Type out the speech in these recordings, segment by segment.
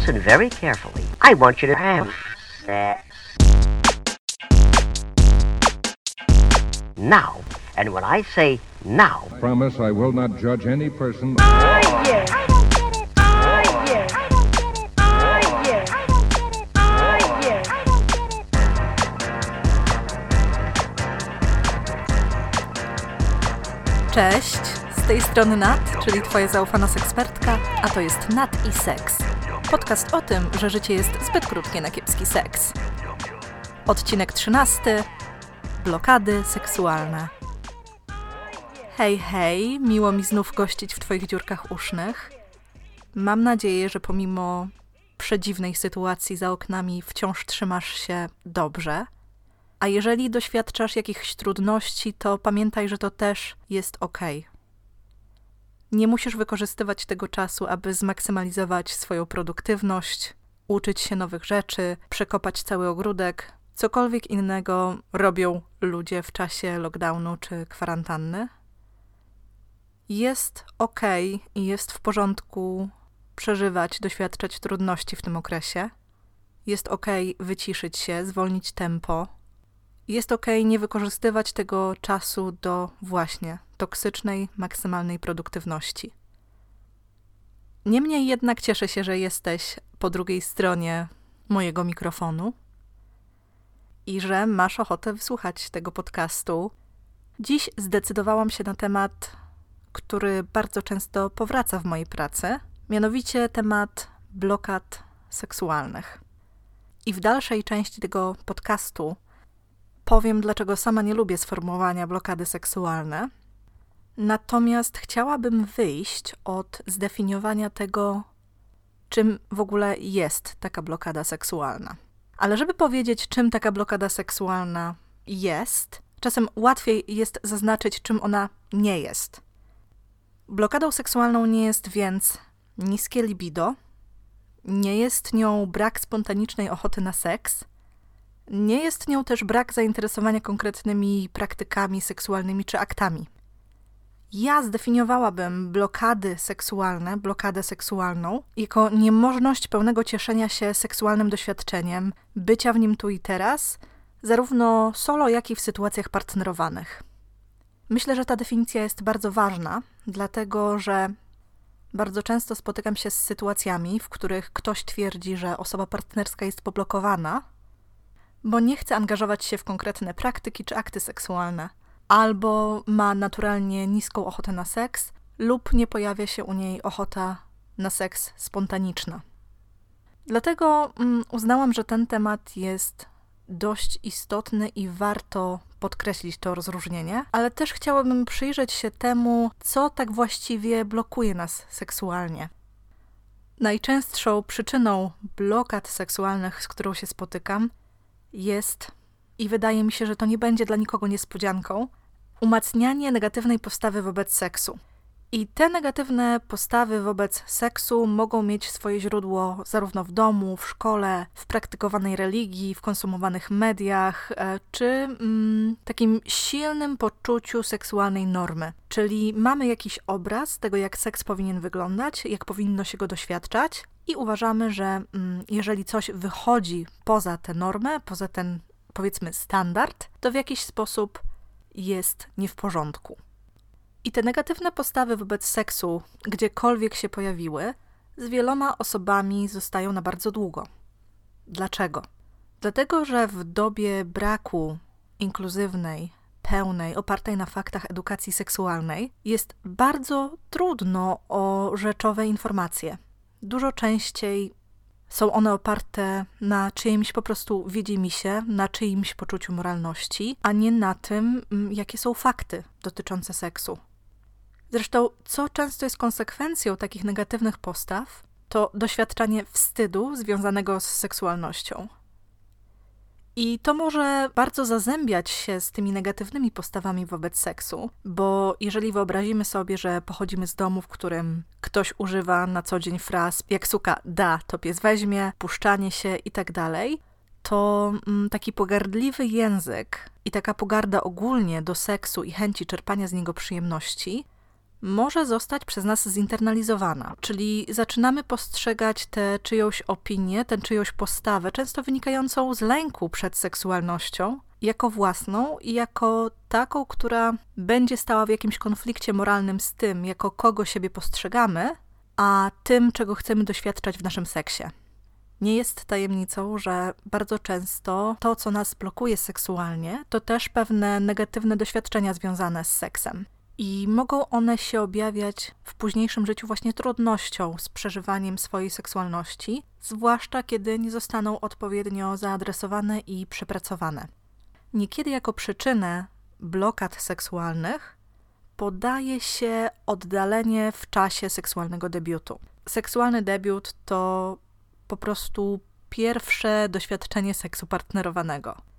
listen very carefully. I want you to have sex. Now. And when I say now, Promise I will not judge any person. Cześć, z tej strony Nat, czyli Twoja zaufana sekspertka, a to jest Nat i Seks. Podcast o tym, że życie jest zbyt krótkie na kiepski seks. Odcinek 13. Blokady seksualne. Hej, hej, miło mi znów gościć w Twoich dziurkach usznych. Mam nadzieję, że pomimo przedziwnej sytuacji za oknami wciąż trzymasz się dobrze. A jeżeli doświadczasz jakichś trudności, to pamiętaj, że to też jest ok. Nie musisz wykorzystywać tego czasu, aby zmaksymalizować swoją produktywność, uczyć się nowych rzeczy, przekopać cały ogródek, cokolwiek innego robią ludzie w czasie lockdownu czy kwarantanny. Jest ok i jest w porządku przeżywać, doświadczać trudności w tym okresie. Jest ok wyciszyć się, zwolnić tempo, jest ok nie wykorzystywać tego czasu do właśnie toksycznej, maksymalnej produktywności. Niemniej jednak cieszę się, że jesteś po drugiej stronie mojego mikrofonu i że masz ochotę wysłuchać tego podcastu. Dziś zdecydowałam się na temat, który bardzo często powraca w mojej pracy, mianowicie temat blokad seksualnych. I w dalszej części tego podcastu powiem, dlaczego sama nie lubię sformułowania blokady seksualne. Natomiast chciałabym wyjść od zdefiniowania tego, czym w ogóle jest taka blokada seksualna. Ale żeby powiedzieć, czym taka blokada seksualna jest, czasem łatwiej jest zaznaczyć, czym ona nie jest. Blokadą seksualną nie jest więc niskie libido, nie jest nią brak spontanicznej ochoty na seks, nie jest nią też brak zainteresowania konkretnymi praktykami seksualnymi czy aktami. Ja zdefiniowałabym blokady seksualne, blokadę seksualną, jako niemożność pełnego cieszenia się seksualnym doświadczeniem, bycia w nim tu i teraz, zarówno solo, jak i w sytuacjach partnerowanych. Myślę, że ta definicja jest bardzo ważna, dlatego że bardzo często spotykam się z sytuacjami, w których ktoś twierdzi, że osoba partnerska jest poblokowana, bo nie chce angażować się w konkretne praktyki czy akty seksualne, albo ma naturalnie niską ochotę na seks, lub nie pojawia się u niej ochota na seks spontaniczna. Dlatego mm, uznałam, że ten temat jest dość istotny i warto podkreślić to rozróżnienie, ale też chciałabym przyjrzeć się temu, co tak właściwie blokuje nas seksualnie. Najczęstszą przyczyną blokad seksualnych, z którą się spotykam, jest, i wydaje mi się, że to nie będzie dla nikogo niespodzianką, umacnianie negatywnej postawy wobec seksu. I te negatywne postawy wobec seksu mogą mieć swoje źródło zarówno w domu, w szkole, w praktykowanej religii, w konsumowanych mediach, e, czy mm, takim silnym poczuciu seksualnej normy. Czyli mamy jakiś obraz tego, jak seks powinien wyglądać, jak powinno się go doświadczać, i uważamy, że mm, jeżeli coś wychodzi poza tę normę, poza ten powiedzmy standard, to w jakiś sposób jest nie w porządku. I te negatywne postawy wobec seksu, gdziekolwiek się pojawiły, z wieloma osobami zostają na bardzo długo. Dlaczego? Dlatego, że w dobie braku inkluzywnej, pełnej, opartej na faktach edukacji seksualnej, jest bardzo trudno o rzeczowe informacje. Dużo częściej są one oparte na czyimś po prostu widzimisię, na czyimś poczuciu moralności, a nie na tym, mm, jakie są fakty dotyczące seksu. Zresztą, co często jest konsekwencją takich negatywnych postaw, to doświadczanie wstydu związanego z seksualnością. I to może bardzo zazębiać się z tymi negatywnymi postawami wobec seksu, bo jeżeli wyobrazimy sobie, że pochodzimy z domu, w którym ktoś używa na co dzień fraz jak suka da, to pies weźmie, puszczanie się i tak to mm, taki pogardliwy język i taka pogarda ogólnie do seksu i chęci czerpania z niego przyjemności może zostać przez nas zinternalizowana, czyli zaczynamy postrzegać tę czyjąś opinię, tę czyjąś postawę, często wynikającą z lęku przed seksualnością, jako własną i jako taką, która będzie stała w jakimś konflikcie moralnym z tym, jako kogo siebie postrzegamy, a tym, czego chcemy doświadczać w naszym seksie. Nie jest tajemnicą, że bardzo często to, co nas blokuje seksualnie, to też pewne negatywne doświadczenia związane z seksem. I mogą one się objawiać w późniejszym życiu właśnie trudnością z przeżywaniem swojej seksualności, zwłaszcza kiedy nie zostaną odpowiednio zaadresowane i przepracowane. Niekiedy jako przyczynę blokad seksualnych podaje się oddalenie w czasie seksualnego debiutu. Seksualny debiut to po prostu pierwsze doświadczenie seksu partnerowanego.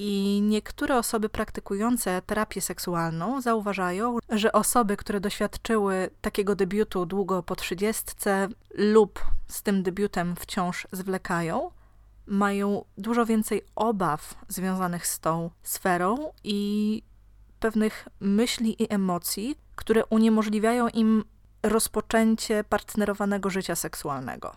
I niektóre osoby praktykujące terapię seksualną zauważają, że osoby, które doświadczyły takiego debiutu długo po trzydziestce lub z tym debiutem wciąż zwlekają, mają dużo więcej obaw związanych z tą sferą i pewnych myśli i emocji, które uniemożliwiają im rozpoczęcie partnerowanego życia seksualnego.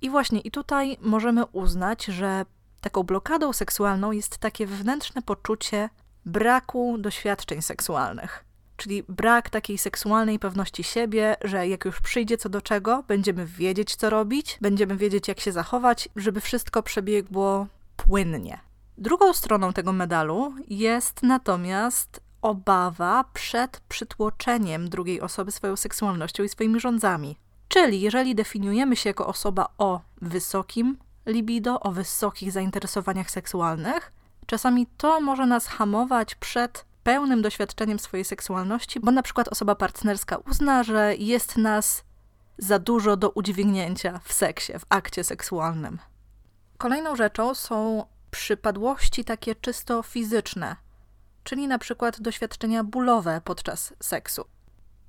I właśnie i tutaj możemy uznać, że taką blokadą seksualną jest takie wewnętrzne poczucie braku doświadczeń seksualnych. Czyli brak takiej seksualnej pewności siebie, że jak już przyjdzie co do czego, będziemy wiedzieć, co robić, będziemy wiedzieć, jak się zachować, żeby wszystko przebiegło płynnie. Drugą stroną tego medalu jest natomiast obawa przed przytłoczeniem drugiej osoby swoją seksualnością i swoimi rządzami. Czyli jeżeli definiujemy się jako osoba o wysokim libido, o wysokich zainteresowaniach seksualnych, czasami to może nas hamować przed pełnym doświadczeniem swojej seksualności, bo na przykład osoba partnerska uzna, że jest nas za dużo do udźwignięcia w seksie, w akcie seksualnym. Kolejną rzeczą są przypadłości takie czysto fizyczne, czyli na przykład doświadczenia bólowe podczas seksu.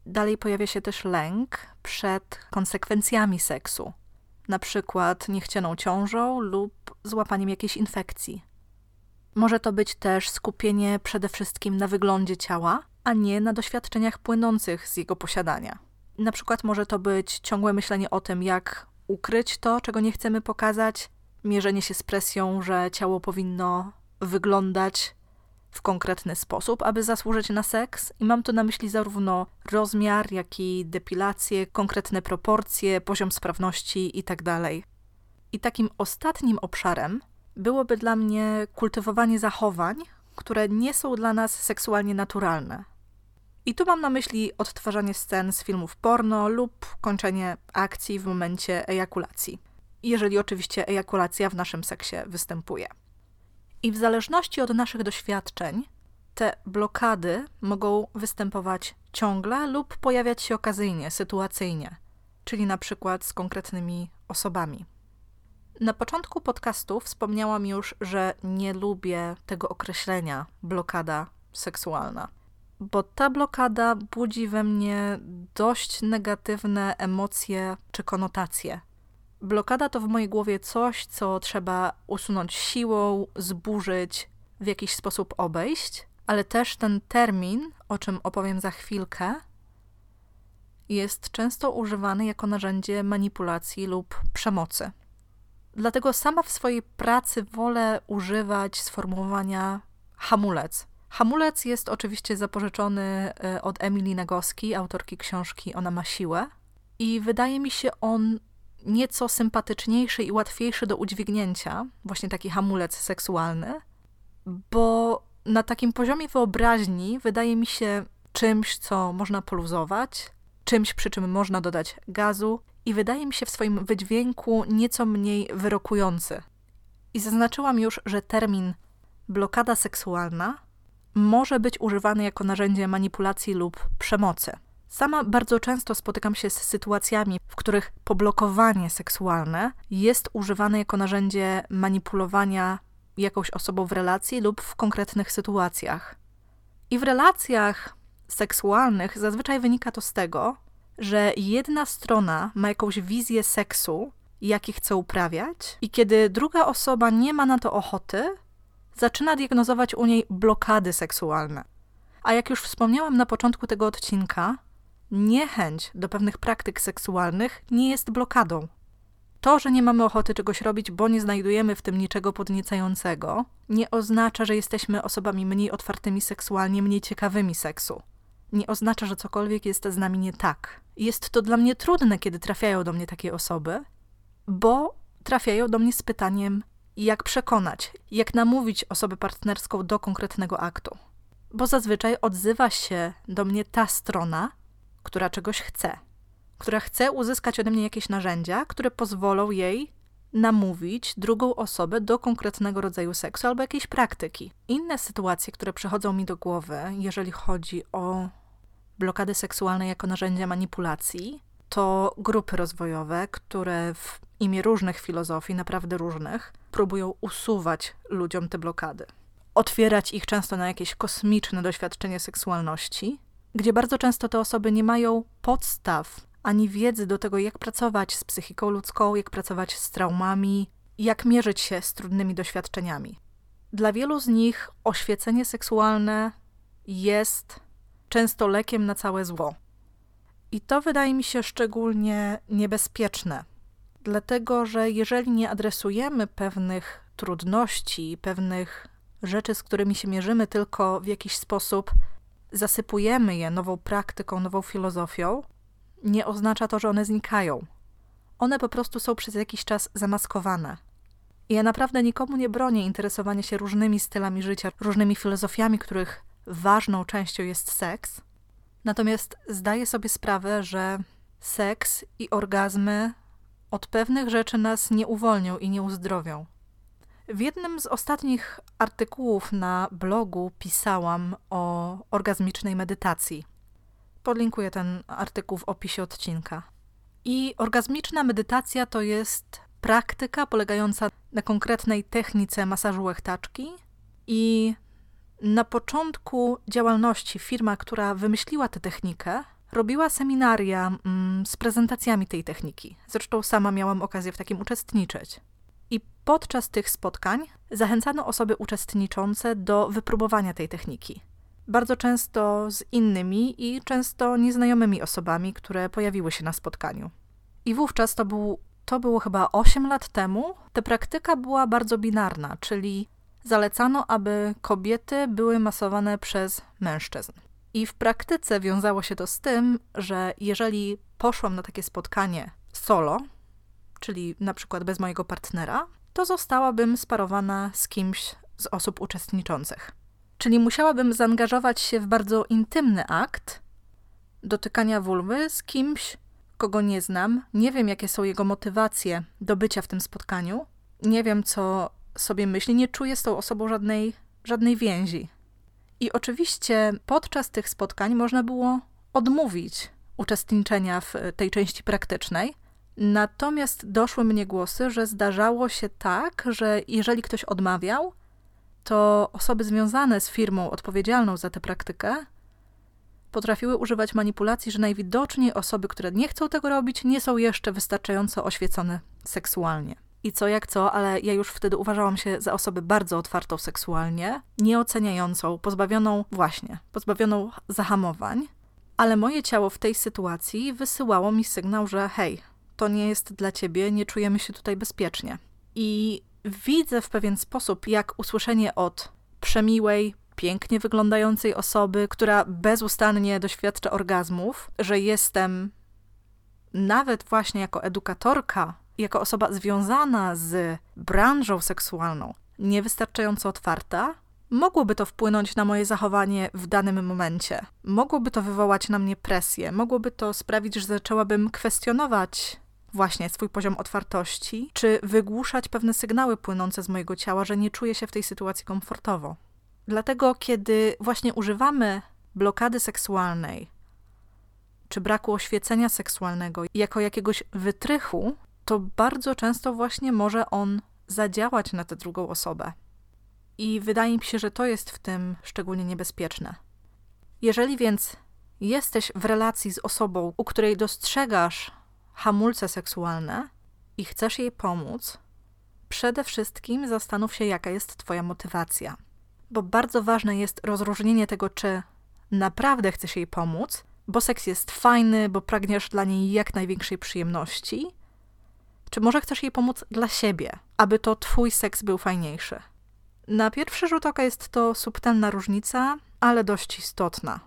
Dalej pojawia się też lęk przed konsekwencjami seksu, na przykład niechcianą ciążą lub złapaniem jakiejś infekcji. Może to być też skupienie przede wszystkim na wyglądzie ciała, a nie na doświadczeniach płynących z jego posiadania. Na przykład może to być ciągłe myślenie o tym, jak ukryć to, czego nie chcemy pokazać, mierzenie się z presją, że ciało powinno wyglądać w konkretny sposób, aby zasłużyć na seks. I mam tu na myśli zarówno rozmiar, jak i depilację, konkretne proporcje, poziom sprawności itd. Tak I takim ostatnim obszarem byłoby dla mnie kultywowanie zachowań, które nie są dla nas seksualnie naturalne. I tu mam na myśli odtwarzanie scen z filmów porno lub kończenie akcji w momencie ejakulacji, jeżeli oczywiście ejakulacja w naszym seksie występuje. I w zależności od naszych doświadczeń, te blokady mogą występować ciągle lub pojawiać się okazyjnie, sytuacyjnie, czyli na przykład z konkretnymi osobami. Na początku podcastu wspomniałam już, że nie lubię tego określenia blokada seksualna, bo ta blokada budzi we mnie dość negatywne emocje czy konotacje. Blokada to w mojej głowie coś, co trzeba usunąć siłą, zburzyć, w jakiś sposób obejść, ale też ten termin, o czym opowiem za chwilkę, jest często używany jako narzędzie manipulacji lub przemocy. Dlatego sama w swojej pracy wolę używać sformułowania hamulec. Hamulec jest oczywiście zapożyczony e, od Emilii Nagoski, autorki książki Ona ma siłę. I wydaje mi się on nieco sympatyczniejszy i łatwiejszy do udźwignięcia, właśnie taki hamulec seksualny, bo na takim poziomie wyobraźni wydaje mi się czymś, co można poluzować, czymś, przy czym można dodać gazu i wydaje mi się w swoim wydźwięku nieco mniej wyrokujący. I zaznaczyłam już, że termin blokada seksualna może być używany jako narzędzie manipulacji lub przemocy. Sama bardzo często spotykam się z sytuacjami, w których poblokowanie seksualne jest używane jako narzędzie manipulowania jakąś osobą w relacji lub w konkretnych sytuacjach. I w relacjach seksualnych zazwyczaj wynika to z tego, że jedna strona ma jakąś wizję seksu, jaki chce uprawiać, i kiedy druga osoba nie ma na to ochoty, zaczyna diagnozować u niej blokady seksualne. A jak już wspomniałam na początku tego odcinka, niechęć do pewnych praktyk seksualnych nie jest blokadą. To, że nie mamy ochoty czegoś robić, bo nie znajdujemy w tym niczego podniecającego, nie oznacza, że jesteśmy osobami mniej otwartymi seksualnie, mniej ciekawymi seksu. Nie oznacza, że cokolwiek jest z nami nie tak. Jest to dla mnie trudne, kiedy trafiają do mnie takie osoby, bo trafiają do mnie z pytaniem, jak przekonać, jak namówić osobę partnerską do konkretnego aktu. Bo zazwyczaj odzywa się do mnie ta strona, która czegoś chce, która chce uzyskać ode mnie jakieś narzędzia, które pozwolą jej namówić drugą osobę do konkretnego rodzaju seksu albo jakiejś praktyki. Inne sytuacje, które przychodzą mi do głowy, jeżeli chodzi o blokady seksualne jako narzędzia manipulacji, to grupy rozwojowe, które w imię różnych filozofii, naprawdę różnych, próbują usuwać ludziom te blokady. Otwierać ich często na jakieś kosmiczne doświadczenie seksualności, gdzie bardzo często te osoby nie mają podstaw ani wiedzy do tego, jak pracować z psychiką ludzką, jak pracować z traumami, jak mierzyć się z trudnymi doświadczeniami. Dla wielu z nich oświecenie seksualne jest często lekiem na całe zło. I to wydaje mi się szczególnie niebezpieczne, dlatego że jeżeli nie adresujemy pewnych trudności, pewnych rzeczy, z którymi się mierzymy, tylko w jakiś sposób zasypujemy je nową praktyką, nową filozofią, nie oznacza to, że one znikają. One po prostu są przez jakiś czas zamaskowane. I ja naprawdę nikomu nie bronię interesowania się różnymi stylami życia, różnymi filozofiami, których ważną częścią jest seks. Natomiast zdaję sobie sprawę, że seks i orgazmy od pewnych rzeczy nas nie uwolnią i nie uzdrowią. W jednym z ostatnich artykułów na blogu pisałam o orgazmicznej medytacji. Podlinkuję ten artykuł w opisie odcinka. I orgazmiczna medytacja to jest praktyka polegająca na konkretnej technice masażu łechtaczki i na początku działalności firma, która wymyśliła tę technikę, robiła seminaria mm, z prezentacjami tej techniki. Zresztą sama miałam okazję w takim uczestniczyć. Podczas tych spotkań zachęcano osoby uczestniczące do wypróbowania tej techniki. Bardzo często z innymi i często nieznajomymi osobami, które pojawiły się na spotkaniu. I wówczas to, był, to było chyba 8 lat temu. Ta praktyka była bardzo binarna, czyli zalecano, aby kobiety były masowane przez mężczyzn. I w praktyce wiązało się to z tym, że jeżeli poszłam na takie spotkanie solo, czyli na przykład bez mojego partnera, to zostałabym sparowana z kimś z osób uczestniczących. Czyli musiałabym zaangażować się w bardzo intymny akt dotykania wulwy z kimś, kogo nie znam, nie wiem, jakie są jego motywacje do bycia w tym spotkaniu, nie wiem, co sobie myśli, nie czuję z tą osobą żadnej, żadnej więzi. I oczywiście podczas tych spotkań można było odmówić uczestniczenia w tej części praktycznej. Natomiast doszły mnie głosy, że zdarzało się tak, że jeżeli ktoś odmawiał, to osoby związane z firmą odpowiedzialną za tę praktykę potrafiły używać manipulacji, że najwidoczniej osoby, które nie chcą tego robić, nie są jeszcze wystarczająco oświecone seksualnie. I co jak co, ale ja już wtedy uważałam się za osobę bardzo otwartą seksualnie, nieoceniającą, pozbawioną właśnie, pozbawioną zahamowań, ale moje ciało w tej sytuacji wysyłało mi sygnał, że hej, to nie jest dla ciebie, nie czujemy się tutaj bezpiecznie. I widzę w pewien sposób, jak usłyszenie od przemiłej, pięknie wyglądającej osoby, która bezustannie doświadcza orgazmów, że jestem nawet właśnie jako edukatorka jako osoba związana z branżą seksualną, niewystarczająco otwarta, mogłoby to wpłynąć na moje zachowanie w danym momencie. Mogłoby to wywołać na mnie presję, mogłoby to sprawić, że zaczęłabym kwestionować właśnie swój poziom otwartości, czy wygłuszać pewne sygnały płynące z mojego ciała, że nie czuję się w tej sytuacji komfortowo. Dlatego, kiedy właśnie używamy blokady seksualnej, czy braku oświecenia seksualnego jako jakiegoś wytrychu, to bardzo często właśnie może on zadziałać na tę drugą osobę. I wydaje mi się, że to jest w tym szczególnie niebezpieczne. Jeżeli więc jesteś w relacji z osobą, u której dostrzegasz hamulce seksualne i chcesz jej pomóc, przede wszystkim zastanów się, jaka jest Twoja motywacja. Bo bardzo ważne jest rozróżnienie tego, czy naprawdę chcesz jej pomóc, bo seks jest fajny, bo pragniesz dla niej jak największej przyjemności? Czy może chcesz jej pomóc dla siebie, aby to twój seks był fajniejszy? Na pierwszy rzut oka jest to subtelna różnica, ale dość istotna.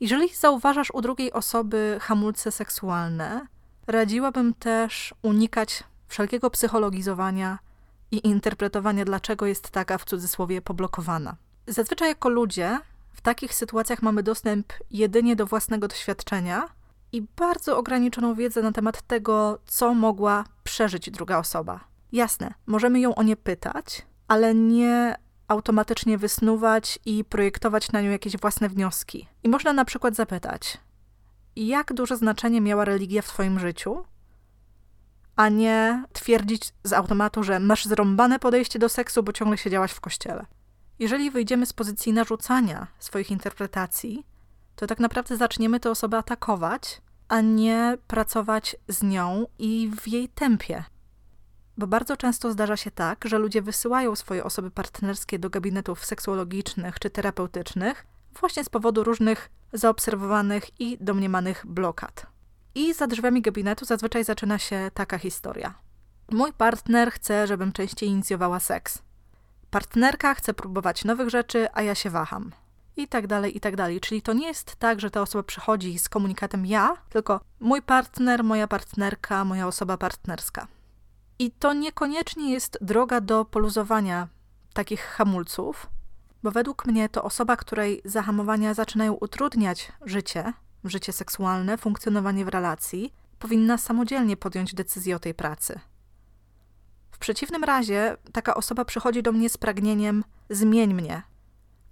Jeżeli zauważasz u drugiej osoby hamulce seksualne, radziłabym też unikać wszelkiego psychologizowania i interpretowania, dlaczego jest taka w cudzysłowie poblokowana. Zazwyczaj jako ludzie w takich sytuacjach mamy dostęp jedynie do własnego doświadczenia i bardzo ograniczoną wiedzę na temat tego, co mogła przeżyć druga osoba. Jasne, możemy ją o nie pytać, ale nie automatycznie wysnuwać i projektować na nią jakieś własne wnioski. I można na przykład zapytać, jak duże znaczenie miała religia w Twoim życiu? A nie twierdzić z automatu, że masz zrąbane podejście do seksu, bo ciągle siedziałaś w kościele. Jeżeli wyjdziemy z pozycji narzucania swoich interpretacji, to tak naprawdę zaczniemy tę osobę atakować, a nie pracować z nią i w jej tempie. Bo bardzo często zdarza się tak, że ludzie wysyłają swoje osoby partnerskie do gabinetów seksuologicznych czy terapeutycznych właśnie z powodu różnych zaobserwowanych i domniemanych blokad. I za drzwiami gabinetu zazwyczaj zaczyna się taka historia. Mój partner chce, żebym częściej inicjowała seks. Partnerka chce próbować nowych rzeczy, a ja się waham. I tak dalej, i tak dalej. Czyli to nie jest tak, że ta osoba przychodzi z komunikatem ja, tylko mój partner, moja partnerka, moja osoba partnerska. I to niekoniecznie jest droga do poluzowania takich hamulców, bo według mnie to osoba, której zahamowania zaczynają utrudniać życie, życie seksualne, funkcjonowanie w relacji, powinna samodzielnie podjąć decyzję o tej pracy. W przeciwnym razie taka osoba przychodzi do mnie z pragnieniem zmień mnie,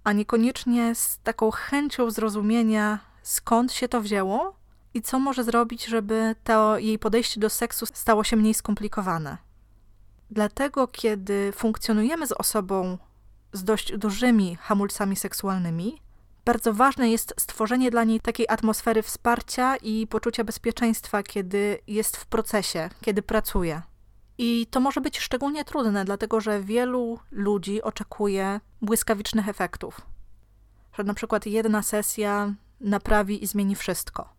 a niekoniecznie z taką chęcią zrozumienia, skąd się to wzięło i co może zrobić, żeby to jej podejście do seksu stało się mniej skomplikowane. Dlatego, kiedy funkcjonujemy z osobą z dość dużymi hamulcami seksualnymi, bardzo ważne jest stworzenie dla niej takiej atmosfery wsparcia i poczucia bezpieczeństwa, kiedy jest w procesie, kiedy pracuje. I to może być szczególnie trudne, dlatego że wielu ludzi oczekuje błyskawicznych efektów. Że na przykład jedna sesja naprawi i zmieni wszystko.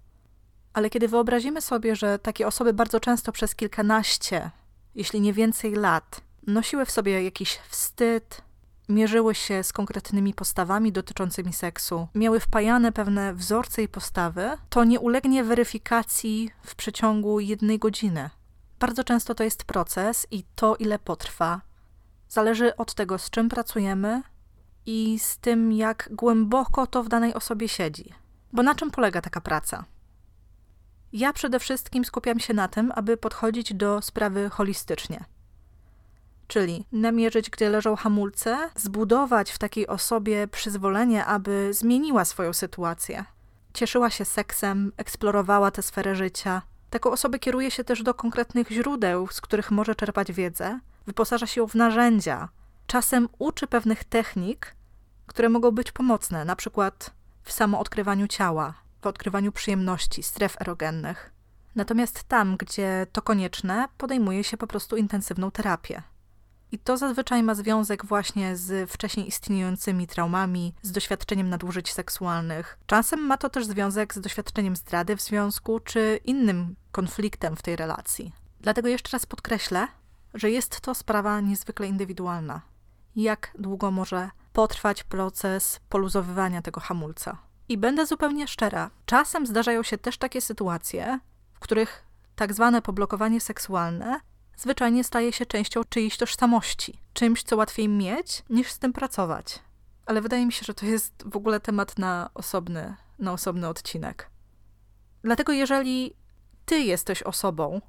Ale kiedy wyobrazimy sobie, że takie osoby bardzo często przez kilkanaście, jeśli nie więcej lat, nosiły w sobie jakiś wstyd, mierzyły się z konkretnymi postawami dotyczącymi seksu, miały wpajane pewne wzorce i postawy, to nie ulegnie weryfikacji w przeciągu jednej godziny. Bardzo często to jest proces i to, ile potrwa, zależy od tego, z czym pracujemy i z tym, jak głęboko to w danej osobie siedzi. Bo na czym polega taka praca? Ja przede wszystkim skupiam się na tym, aby podchodzić do sprawy holistycznie. Czyli namierzyć, gdzie leżą hamulce, zbudować w takiej osobie przyzwolenie, aby zmieniła swoją sytuację. Cieszyła się seksem, eksplorowała tę sferę życia. Taką osobę kieruje się też do konkretnych źródeł, z których może czerpać wiedzę, wyposaża się w narzędzia, czasem uczy pewnych technik, które mogą być pomocne, na przykład w samoodkrywaniu ciała, w odkrywaniu przyjemności, stref erogennych. Natomiast tam, gdzie to konieczne, podejmuje się po prostu intensywną terapię. I to zazwyczaj ma związek właśnie z wcześniej istniejącymi traumami, z doświadczeniem nadużyć seksualnych. Czasem ma to też związek z doświadczeniem zdrady w związku czy innym konfliktem w tej relacji. Dlatego jeszcze raz podkreślę, że jest to sprawa niezwykle indywidualna. Jak długo może potrwać proces poluzowywania tego hamulca? I będę zupełnie szczera, czasem zdarzają się też takie sytuacje, w których tak zwane poblokowanie seksualne zwyczajnie staje się częścią czyjejś tożsamości, czymś, co łatwiej mieć, niż z tym pracować. Ale wydaje mi się, że to jest w ogóle temat na osobny, na osobny odcinek. Dlatego, jeżeli ty jesteś osobą,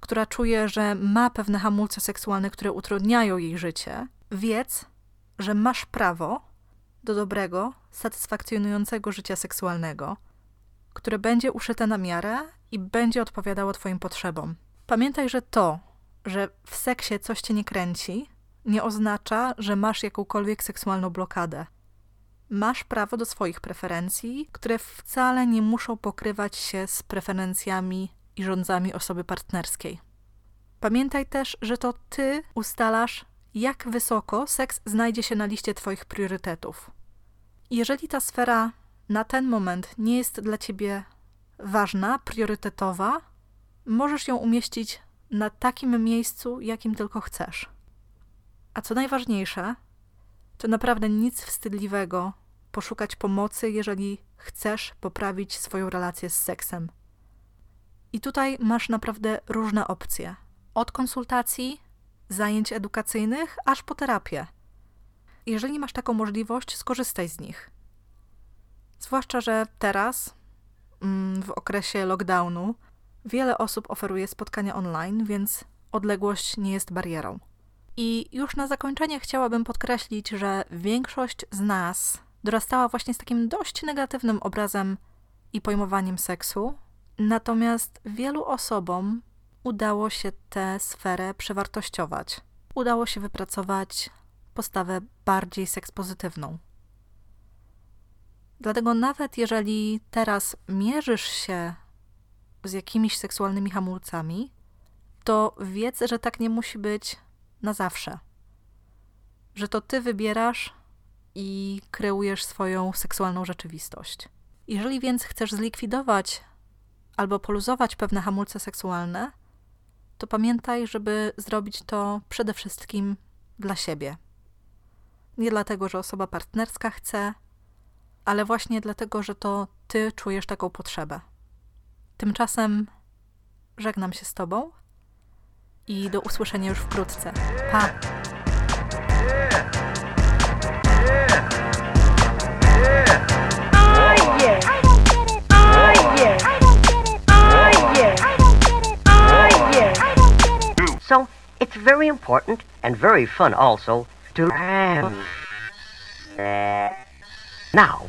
która czuje, że ma pewne hamulce seksualne, które utrudniają jej życie, wiedz, że masz prawo do dobrego, satysfakcjonującego życia seksualnego, które będzie uszyte na miarę i będzie odpowiadało Twoim potrzebom. Pamiętaj, że to, że w seksie coś cię nie kręci, nie oznacza, że masz jakąkolwiek seksualną blokadę. Masz prawo do swoich preferencji, które wcale nie muszą pokrywać się z preferencjami i rządzami osoby partnerskiej. Pamiętaj też, że to ty ustalasz, jak wysoko seks znajdzie się na liście Twoich priorytetów. Jeżeli ta sfera na ten moment nie jest dla Ciebie ważna, priorytetowa, możesz ją umieścić na takim miejscu, jakim tylko chcesz. A co najważniejsze, to naprawdę nic wstydliwego poszukać pomocy, jeżeli chcesz poprawić swoją relację z seksem. I tutaj masz naprawdę różne opcje. Od konsultacji, zajęć edukacyjnych, aż po terapię. Jeżeli masz taką możliwość, skorzystaj z nich. Zwłaszcza, że teraz, mm, w okresie lockdownu, wiele osób oferuje spotkania online, więc odległość nie jest barierą. I już na zakończenie chciałabym podkreślić, że większość z nas dorastała właśnie z takim dość negatywnym obrazem i pojmowaniem seksu, natomiast wielu osobom udało się tę sferę przewartościować. Udało się wypracować postawę bardziej sekspozytywną. Dlatego nawet jeżeli teraz mierzysz się z jakimiś seksualnymi hamulcami, to wiedz, że tak nie musi być na zawsze. Że to ty wybierasz i kreujesz swoją seksualną rzeczywistość. Jeżeli więc chcesz zlikwidować albo poluzować pewne hamulce seksualne, to pamiętaj, żeby zrobić to przede wszystkim dla siebie. Nie dlatego, że osoba partnerska chce, ale właśnie dlatego, że to ty czujesz taką potrzebę. Tymczasem żegnam się z tobą i do usłyszenia już wkrótce. Pa! So, it's very important and very fun also to. Now,